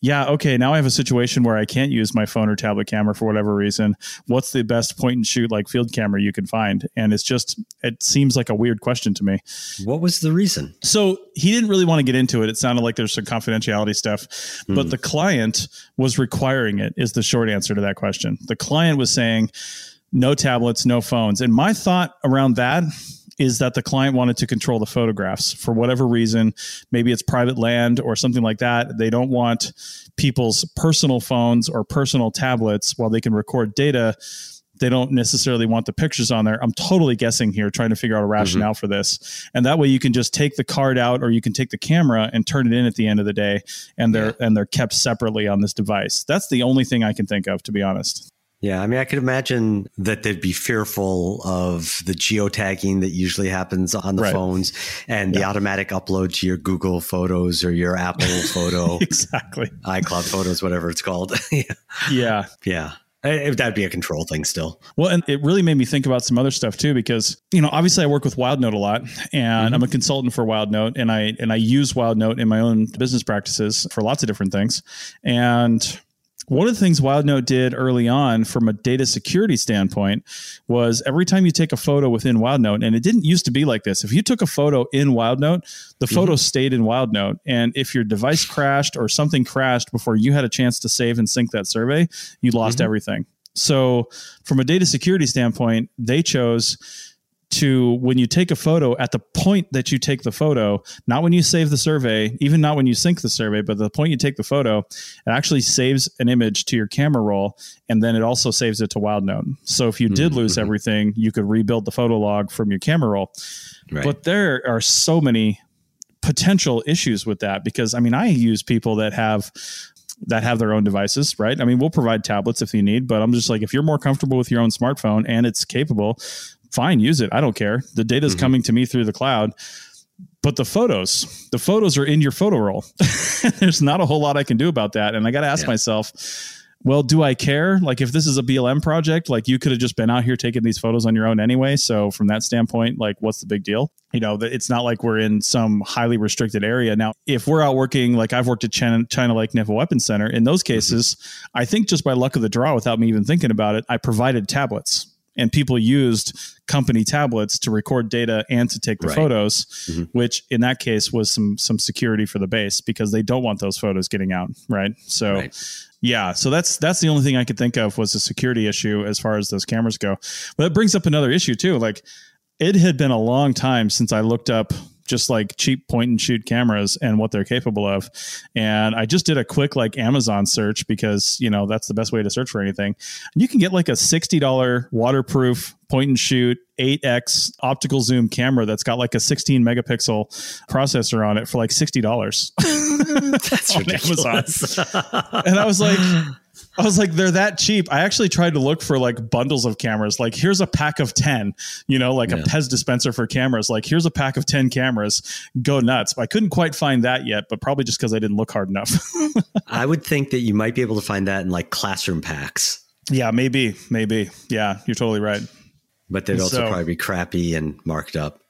yeah, okay, now I have a situation where I can't use my phone or tablet camera for whatever reason. What's the best point and shoot like field camera you can find? And it's just, it seems like a weird question to me. What was the reason? So he didn't really want to get into it. It sounded like there's some confidentiality stuff, mm. but the client was requiring it, is the short answer to that question. The client was saying, no tablets, no phones. And my thought around that is that the client wanted to control the photographs for whatever reason. Maybe it's private land or something like that. They don't want people's personal phones or personal tablets while they can record data. They don't necessarily want the pictures on there. I'm totally guessing here, trying to figure out a rationale mm-hmm. for this. And that way you can just take the card out or you can take the camera and turn it in at the end of the day and they're yeah. and they're kept separately on this device. That's the only thing I can think of, to be honest. Yeah, I mean, I could imagine that they'd be fearful of the geotagging that usually happens on the right. phones and yeah. the automatic upload to your Google Photos or your Apple Photo, exactly, iCloud Photos, whatever it's called. yeah, yeah. That'd be a control thing still. Well, and it really made me think about some other stuff too, because you know, obviously, I work with WildNote a lot, and mm-hmm. I'm a consultant for WildNote, and I and I use WildNote in my own business practices for lots of different things, and one of the things WildNote did early on from a data security standpoint was every time you take a photo within WildNote, and it didn't used to be like this. If you took a photo in WildNote, the mm-hmm. photo stayed in WildNote. And if your device crashed or something crashed before you had a chance to save and sync that survey, you lost mm-hmm. everything. So, from a data security standpoint, they chose to when you take a photo at the point that you take the photo, not when you save the survey, even not when you sync the survey, but the point you take the photo, it actually saves an image to your camera roll and then it also saves it to WildNote. So if you did mm-hmm. lose everything, you could rebuild the photo log from your camera roll. Right. But there are so many potential issues with that because I mean I use people that have that have their own devices, right? I mean, we'll provide tablets if you need, but I'm just like, if you're more comfortable with your own smartphone and it's capable, fine, use it. I don't care. The data is mm-hmm. coming to me through the cloud. But the photos, the photos are in your photo roll. There's not a whole lot I can do about that. And I got to ask yeah. myself, well, do I care? Like, if this is a BLM project, like you could have just been out here taking these photos on your own anyway. So, from that standpoint, like, what's the big deal? You know, it's not like we're in some highly restricted area. Now, if we're out working, like I've worked at China, China Lake Naval Weapons Center, in those mm-hmm. cases, mm-hmm. I think just by luck of the draw, without me even thinking about it, I provided tablets and people used company tablets to record data and to take the right. photos mm-hmm. which in that case was some some security for the base because they don't want those photos getting out right so right. yeah so that's that's the only thing i could think of was a security issue as far as those cameras go but it brings up another issue too like it had been a long time since i looked up just like cheap point and shoot cameras and what they're capable of. And I just did a quick like Amazon search because, you know, that's the best way to search for anything. And you can get like a $60 waterproof point and shoot 8x optical zoom camera that's got like a 16 megapixel processor on it for like $60. that's on Amazon. and I was like, I was like, they're that cheap. I actually tried to look for like bundles of cameras. Like, here's a pack of 10, you know, like yeah. a Pez dispenser for cameras. Like, here's a pack of 10 cameras. Go nuts. But I couldn't quite find that yet, but probably just because I didn't look hard enough. I would think that you might be able to find that in like classroom packs. Yeah, maybe. Maybe. Yeah, you're totally right. But they'd also so, probably be crappy and marked up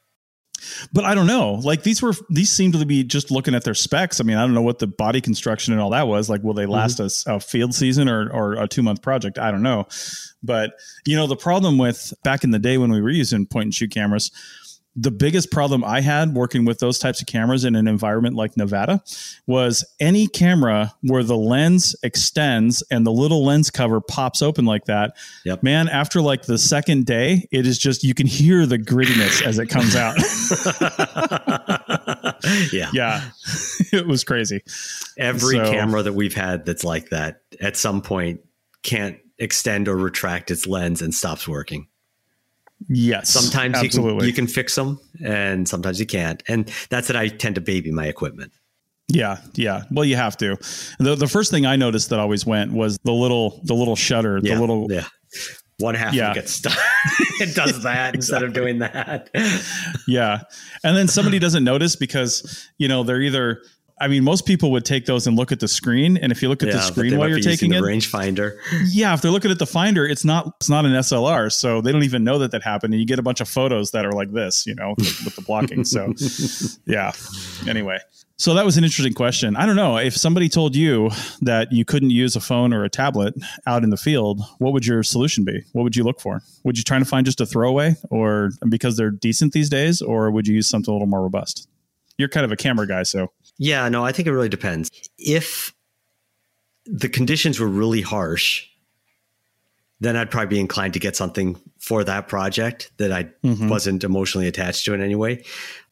but I don't know. Like these were these seem to be just looking at their specs. I mean, I don't know what the body construction and all that was. Like, will they last mm-hmm. a, a, field season or or a two month project? I don't know. But you know, the problem with back in the day when we were using point and shoot cameras the biggest problem I had working with those types of cameras in an environment like Nevada was any camera where the lens extends and the little lens cover pops open like that. Yep. Man, after like the second day, it is just you can hear the grittiness as it comes out. yeah. Yeah. it was crazy. Every so, camera that we've had that's like that at some point can't extend or retract its lens and stops working. Yes. Sometimes absolutely. you can, you can fix them and sometimes you can't. And that's that I tend to baby my equipment. Yeah, yeah. Well, you have to. The the first thing I noticed that always went was the little the little shutter, yeah, the little yeah. One half yeah. gets stuck. it does that exactly. instead of doing that. yeah. And then somebody doesn't notice because, you know, they're either I mean, most people would take those and look at the screen. And if you look at yeah, the screen while you're taking the it, rangefinder. Yeah, if they're looking at the finder, it's not it's not an SLR, so they don't even know that that happened. And you get a bunch of photos that are like this, you know, with, with the blocking. So, yeah. Anyway, so that was an interesting question. I don't know if somebody told you that you couldn't use a phone or a tablet out in the field, what would your solution be? What would you look for? Would you try to find just a throwaway, or because they're decent these days, or would you use something a little more robust? You're kind of a camera guy, so yeah, no, I think it really depends. If the conditions were really harsh, then I'd probably be inclined to get something for that project that I mm-hmm. wasn't emotionally attached to in any way.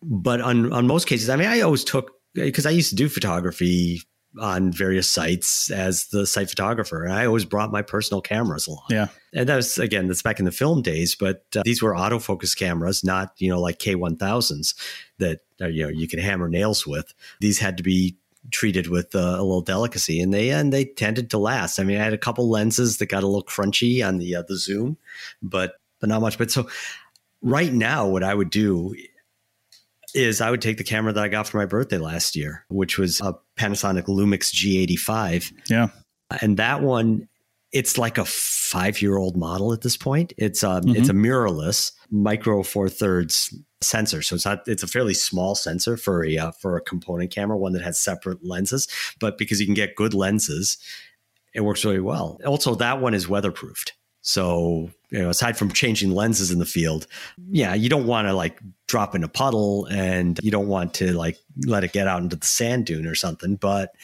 But on on most cases, I mean, I always took because I used to do photography on various sites as the site photographer. And I always brought my personal cameras along. Yeah. And that was, again, that's back in the film days, but uh, these were autofocus cameras, not, you know, like K1000s that, uh, you know, you can hammer nails with. These had to be treated with uh, a little delicacy and they and they tended to last. I mean, I had a couple lenses that got a little crunchy on the uh, the zoom, but but not much. But so right now what I would do is I would take the camera that I got for my birthday last year, which was a Panasonic Lumix G85. Yeah. And that one, it's like a five year old model at this point. It's um, mm-hmm. it's a mirrorless micro four thirds sensor. So it's not, it's a fairly small sensor for a, uh, for a component camera, one that has separate lenses, but because you can get good lenses, it works really well. Also, that one is weatherproofed. So, you know, aside from changing lenses in the field, yeah, you don't want to like drop in a puddle and you don't want to like let it get out into the sand dune or something. But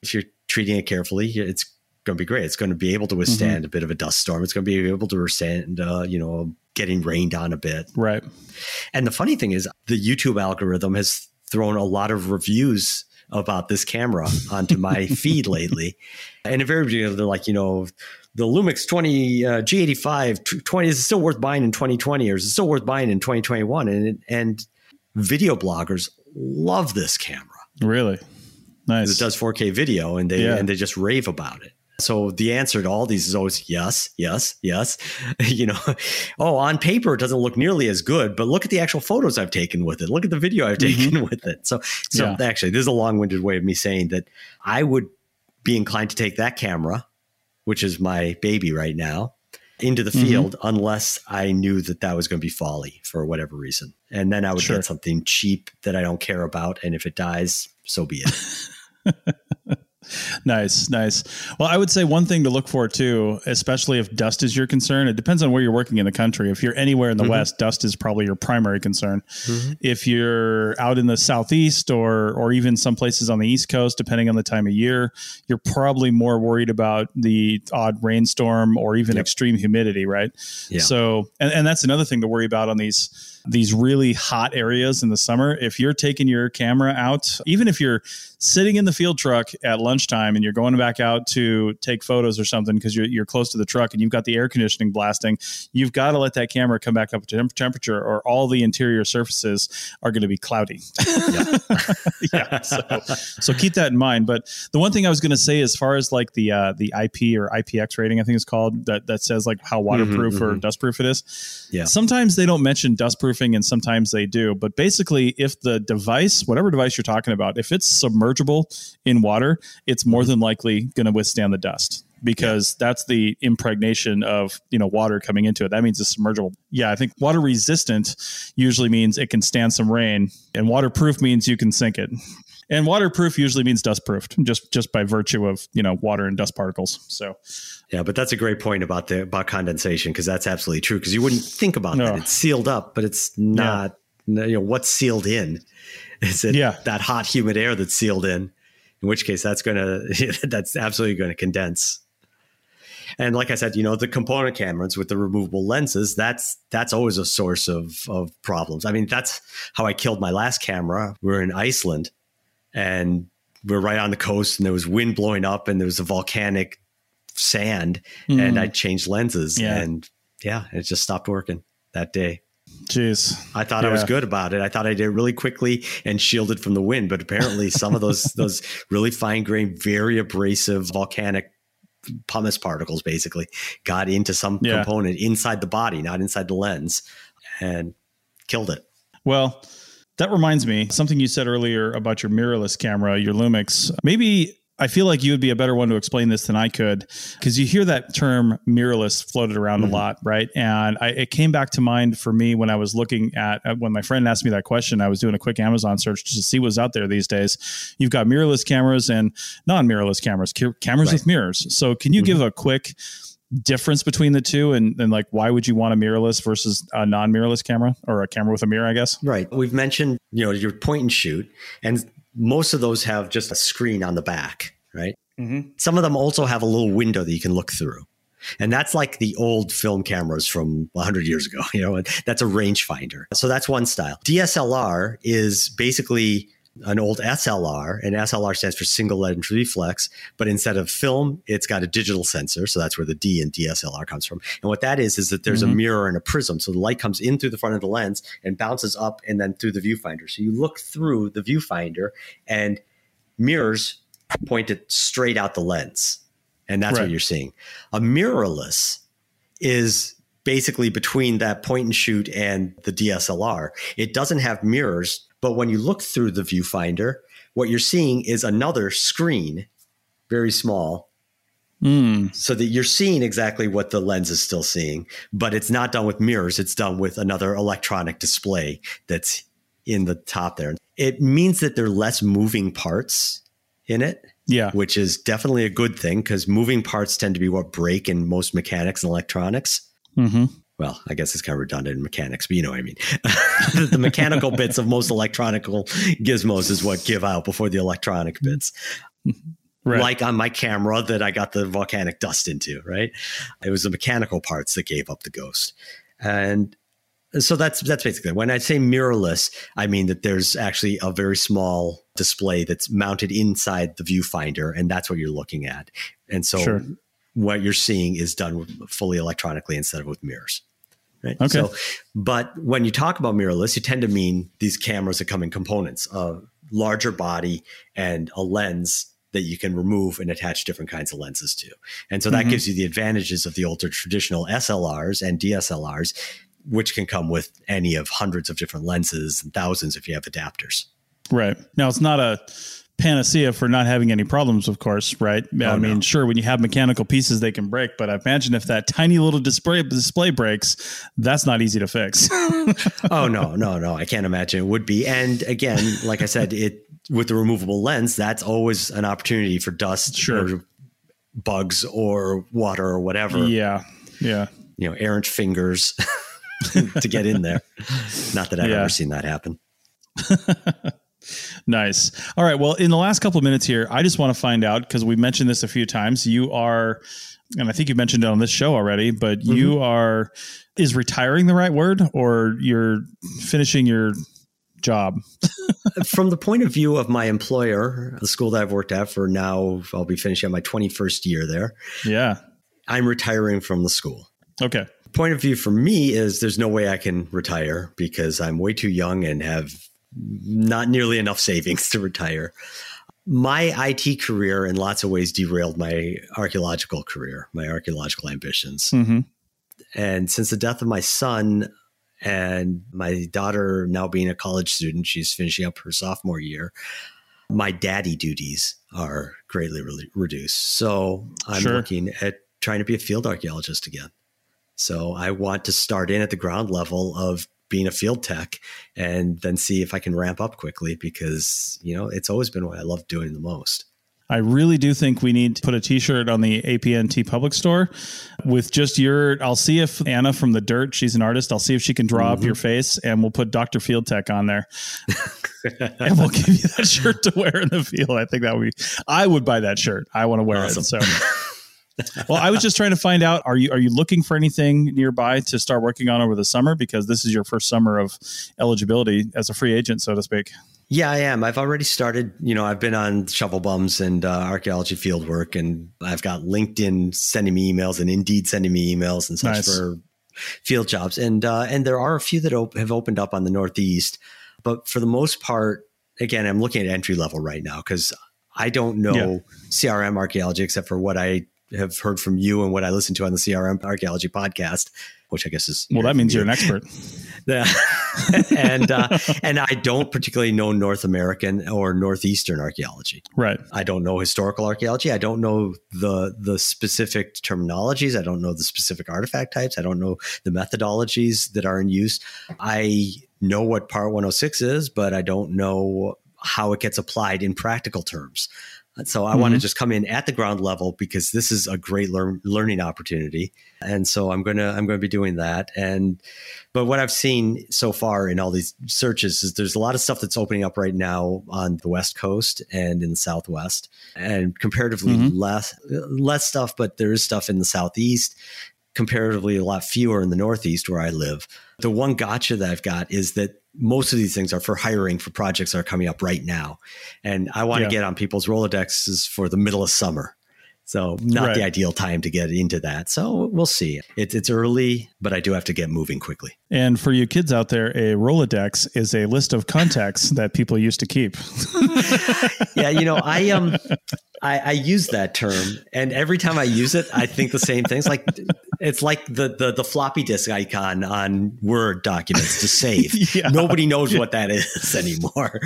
if you're treating it carefully, it's going to be great. It's going to be able to withstand mm-hmm. a bit of a dust storm. It's going to be able to withstand, uh, you know, getting rained on a bit. Right. And the funny thing is, the YouTube algorithm has thrown a lot of reviews about this camera onto my feed lately. And invariably, they're like, you know, the Lumix 20 uh, G85 20 is still worth buying in 2020 or is it still worth buying in 2021? And and video bloggers love this camera. Really? Nice. It does 4K video and they yeah. and they just rave about it. So the answer to all these is always yes, yes, yes. you know, oh, on paper it doesn't look nearly as good, but look at the actual photos I've taken with it. Look at the video I've taken mm-hmm. with it. So, so yeah. actually, this is a long-winded way of me saying that I would be inclined to take that camera, which is my baby right now, into the mm-hmm. field unless I knew that that was going to be folly for whatever reason, and then I would sure. get something cheap that I don't care about, and if it dies, so be it. nice, nice. Well, I would say one thing to look for too, especially if dust is your concern. It depends on where you're working in the country. If you're anywhere in the mm-hmm. West, dust is probably your primary concern. Mm-hmm. If you're out in the Southeast or or even some places on the East Coast, depending on the time of year, you're probably more worried about the odd rainstorm or even yep. extreme humidity, right? Yeah. So, and, and that's another thing to worry about on these these really hot areas in the summer. If you're taking your camera out, even if you're sitting in the field truck at lunchtime and you're going back out to take photos or something because you're, you're close to the truck and you've got the air conditioning blasting, you've got to let that camera come back up to temperature or all the interior surfaces are going to be cloudy. yeah. yeah so, so, keep that in mind. But the one thing I was going to say, as far as like the uh, the IP or IPX rating, I think it's called that that says like how waterproof mm-hmm, or mm-hmm. dustproof it is. Yeah. Sometimes they don't mention dustproofing and sometimes they do. But basically, if the device, whatever device you're talking about, if it's submerged submergible in water, it's more mm-hmm. than likely going to withstand the dust because that's the impregnation of you know water coming into it. That means it's submergible. Yeah, I think water resistant usually means it can stand some rain, and waterproof means you can sink it. And waterproof usually means dust proofed, just just by virtue of you know water and dust particles. So, yeah, but that's a great point about the about condensation because that's absolutely true. Because you wouldn't think about no. that; it's sealed up, but it's not. Yeah. You know what's sealed in is it yeah. that hot, humid air that's sealed in? In which case, that's going to that's absolutely going to condense. And like I said, you know, the component cameras with the removable lenses, that's that's always a source of of problems. I mean, that's how I killed my last camera. We were in Iceland and we are right on the coast and there was wind blowing up and there was a volcanic sand mm. and I changed lenses yeah. and yeah, it just stopped working that day. Jeez. I thought yeah. I was good about it. I thought I did it really quickly and shielded from the wind, but apparently some of those those really fine grained, very abrasive volcanic pumice particles basically got into some yeah. component inside the body, not inside the lens, and killed it. Well, that reminds me something you said earlier about your mirrorless camera, your Lumix. Maybe I feel like you would be a better one to explain this than I could because you hear that term mirrorless floated around mm-hmm. a lot, right? And I, it came back to mind for me when I was looking at when my friend asked me that question. I was doing a quick Amazon search to see what's out there these days. You've got mirrorless cameras and non-mirrorless cameras, cameras right. with mirrors. So, can you mm-hmm. give a quick difference between the two and, and like why would you want a mirrorless versus a non-mirrorless camera or a camera with a mirror i guess right we've mentioned you know your point and shoot and most of those have just a screen on the back, right? Mm-hmm. Some of them also have a little window that you can look through. And that's like the old film cameras from 100 years ago, you know, that's a rangefinder. So that's one style. DSLR is basically an old SLR, and SLR stands for single lens reflex. But instead of film, it's got a digital sensor. So that's where the D in DSLR comes from. And what that is, is that there's mm-hmm. a mirror and a prism. So the light comes in through the front of the lens and bounces up and then through the viewfinder. So you look through the viewfinder and mirrors point it straight out the lens. And that's right. what you're seeing. A mirrorless is basically between that point and shoot and the DSLR. It doesn't have mirrors but when you look through the viewfinder, what you're seeing is another screen, very small, mm. so that you're seeing exactly what the lens is still seeing. But it's not done with mirrors, it's done with another electronic display that's in the top there. It means that there are less moving parts in it. Yeah. Which is definitely a good thing because moving parts tend to be what break in most mechanics and electronics. Mm-hmm well, I guess it's kind of redundant in mechanics, but you know what I mean. the mechanical bits of most electronic gizmos is what give out before the electronic mm-hmm. bits. Right. Like on my camera that I got the volcanic dust into, right? It was the mechanical parts that gave up the ghost. And so that's that's basically when I say mirrorless, I mean that there's actually a very small display that's mounted inside the viewfinder, and that's what you're looking at. And so sure. What you're seeing is done fully electronically instead of with mirrors. Right. Okay. So, but when you talk about mirrorless, you tend to mean these cameras that come in components, a larger body and a lens that you can remove and attach different kinds of lenses to. And so that mm-hmm. gives you the advantages of the older traditional SLRs and DSLRs, which can come with any of hundreds of different lenses and thousands if you have adapters. Right. Now, it's not a panacea for not having any problems, of course, right? Oh, I mean, no. sure, when you have mechanical pieces, they can break, but I imagine if that tiny little display display breaks, that's not easy to fix. oh no, no, no! I can't imagine it would be. And again, like I said, it with the removable lens, that's always an opportunity for dust, sure. or bugs, or water, or whatever. Yeah, yeah. You know, errant fingers to get in there. Not that I've yeah. ever seen that happen. nice. All right. Well, in the last couple of minutes here, I just want to find out because we mentioned this a few times. You are, and I think you mentioned it on this show already, but mm-hmm. you are, is retiring the right word or you're finishing your job? From the point of view of my employer, the school that I've worked at for now, I'll be finishing my 21st year there. Yeah. I'm retiring from the school. Okay. Point of view for me is there's no way I can retire because I'm way too young and have not nearly enough savings to retire. My IT career, in lots of ways, derailed my archaeological career, my archaeological ambitions. Mm-hmm. And since the death of my son, and my daughter now being a college student, she's finishing up her sophomore year. My daddy duties are greatly re- reduced. So I'm sure. looking at trying to be a field archaeologist again. So I want to start in at the ground level of being a field tech and then see if I can ramp up quickly because, you know, it's always been what I love doing the most. I really do think we need to put a T-shirt on the APN TeePublic store with just your. I'll see if Anna from the Dirt, she's an artist. I'll see if she can draw mm-hmm. up your face, and we'll put Doctor Field Tech on there, and we'll give you that shirt to wear in the field. I think that would be. I would buy that shirt. I want to wear awesome. it. So. well, I was just trying to find out are you are you looking for anything nearby to start working on over the summer because this is your first summer of eligibility as a free agent, so to speak. Yeah, I am. I've already started. You know, I've been on shovel bums and uh, archaeology field work, and I've got LinkedIn sending me emails and Indeed sending me emails and such nice. for field jobs. And uh, and there are a few that op- have opened up on the Northeast, but for the most part, again, I'm looking at entry level right now because I don't know yeah. CRM archaeology except for what I have heard from you and what I listen to on the CRM archaeology podcast, which I guess is well, that means you. you're an expert. Yeah, and uh, and I don't particularly know North American or Northeastern archaeology. Right. I don't know historical archaeology. I don't know the the specific terminologies. I don't know the specific artifact types. I don't know the methodologies that are in use. I know what Part 106 is, but I don't know how it gets applied in practical terms. So I mm-hmm. want to just come in at the ground level because this is a great learn, learning opportunity, and so I'm gonna I'm gonna be doing that. And but what I've seen so far in all these searches is there's a lot of stuff that's opening up right now on the West Coast and in the Southwest, and comparatively mm-hmm. less less stuff, but there is stuff in the Southeast. Comparatively, a lot fewer in the Northeast where I live. The one gotcha that I've got is that most of these things are for hiring for projects that are coming up right now. And I want yeah. to get on people's Rolodexes for the middle of summer. So not right. the ideal time to get into that. So we'll see. It, it's early, but I do have to get moving quickly. And for you kids out there, a Rolodex is a list of contacts that people used to keep. yeah, you know, I um I, I, use that term, and every time I use it, I think the same things. Like it's like the the, the floppy disk icon on Word documents to save. yeah. Nobody knows what that is anymore.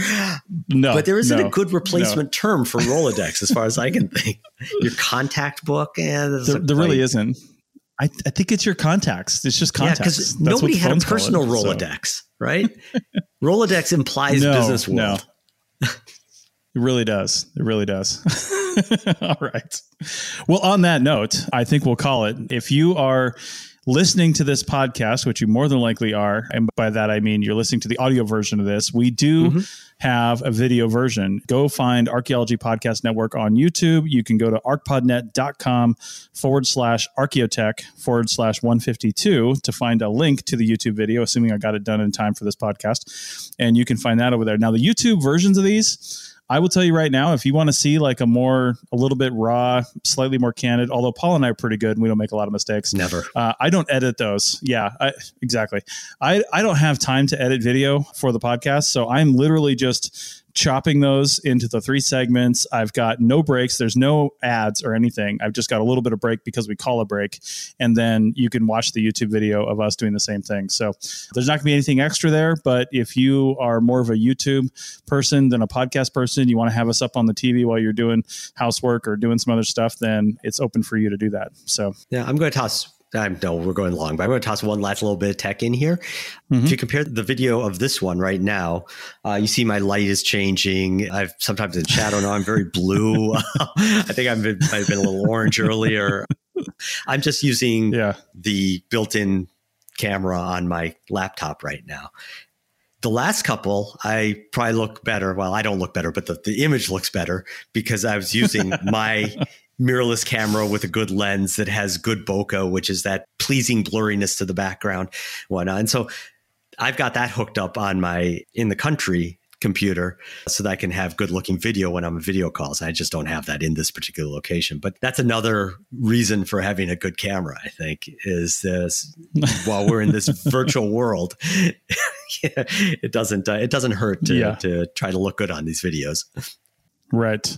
No, but there isn't no, a good replacement no. term for Rolodex, as far as I can think. Your contact book, eh, and there, there really isn't. I, I, think it's your contacts. It's just contacts. Yeah, because nobody had a personal it, Rolodex, so. right? Rolodex implies no, business world. No. It really does. It really does. All right. Well, on that note, I think we'll call it. If you are listening to this podcast, which you more than likely are, and by that I mean you're listening to the audio version of this, we do mm-hmm. have a video version. Go find Archaeology Podcast Network on YouTube. You can go to archpodnet.com forward slash archaeotech forward slash 152 to find a link to the YouTube video, assuming I got it done in time for this podcast. And you can find that over there. Now, the YouTube versions of these, I will tell you right now, if you want to see like a more, a little bit raw, slightly more candid, although Paul and I are pretty good and we don't make a lot of mistakes. Never. Uh, I don't edit those. Yeah, I, exactly. I, I don't have time to edit video for the podcast. So I'm literally just chopping those into the three segments. I've got no breaks. There's no ads or anything. I've just got a little bit of break because we call a break. And then you can watch the YouTube video of us doing the same thing. So there's not going to be anything extra there. But if you are more of a YouTube person than a podcast person, you want to have us up on the TV while you're doing housework or doing some other stuff, then it's open for you to do that. So, yeah, I'm going to toss I know we're going long, but I'm going to toss one last little bit of tech in here. Mm-hmm. If you compare the video of this one right now, uh, you see my light is changing. I've sometimes in shadow now. I'm very blue. I think I've been, I've been a little orange earlier. I'm just using yeah. the built-in camera on my laptop right now. The last couple, I probably look better. Well, I don't look better, but the, the image looks better because I was using my mirrorless camera with a good lens that has good bokeh, which is that pleasing blurriness to the background, whatnot. And so I've got that hooked up on my in the country computer so that I can have good looking video when I'm on video calls. I just don't have that in this particular location. But that's another reason for having a good camera, I think, is this while we're in this virtual world, it doesn't uh, it doesn't hurt to, yeah. to try to look good on these videos. Right.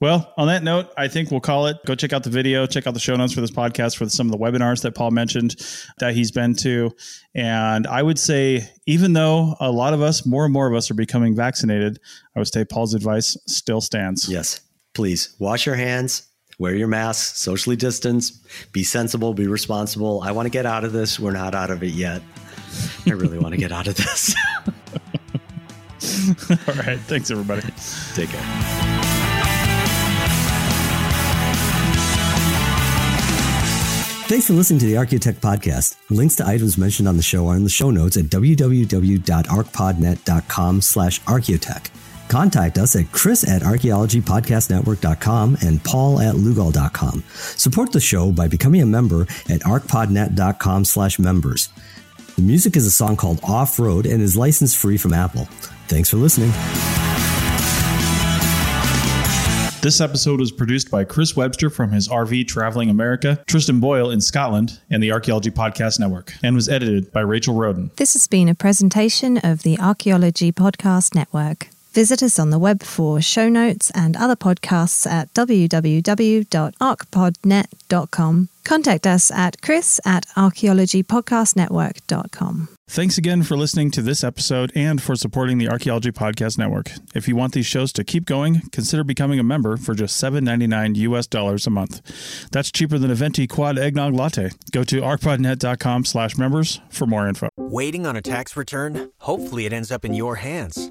Well, on that note, I think we'll call it. Go check out the video, check out the show notes for this podcast for some of the webinars that Paul mentioned that he's been to. And I would say, even though a lot of us, more and more of us are becoming vaccinated, I would say Paul's advice still stands. Yes. Please wash your hands, wear your mask, socially distance, be sensible, be responsible. I want to get out of this. We're not out of it yet. I really want to get out of this. All right. Thanks, everybody. Take care. Thanks for listening to the Archaeotech podcast. Links to items mentioned on the show are in the show notes at www.archpodnet.com slash archaeotech. Contact us at chris at archaeologypodcastnetwork.com and paul at lugal.com. Support the show by becoming a member at archpodnet.com slash members. The music is a song called Off Road and is license free from Apple. Thanks for listening. This episode was produced by Chris Webster from his RV Traveling America, Tristan Boyle in Scotland, and the Archaeology Podcast Network, and was edited by Rachel Roden. This has been a presentation of the Archaeology Podcast Network. Visit us on the web for show notes and other podcasts at www.archpodnet.com. Contact us at chris at archaeologypodcastnetwork.com. Thanks again for listening to this episode and for supporting the Archaeology Podcast Network. If you want these shows to keep going, consider becoming a member for just $7.99 US dollars a month. That's cheaper than a venti quad eggnog latte. Go to archpodnet.com slash members for more info. Waiting on a tax return? Hopefully it ends up in your hands.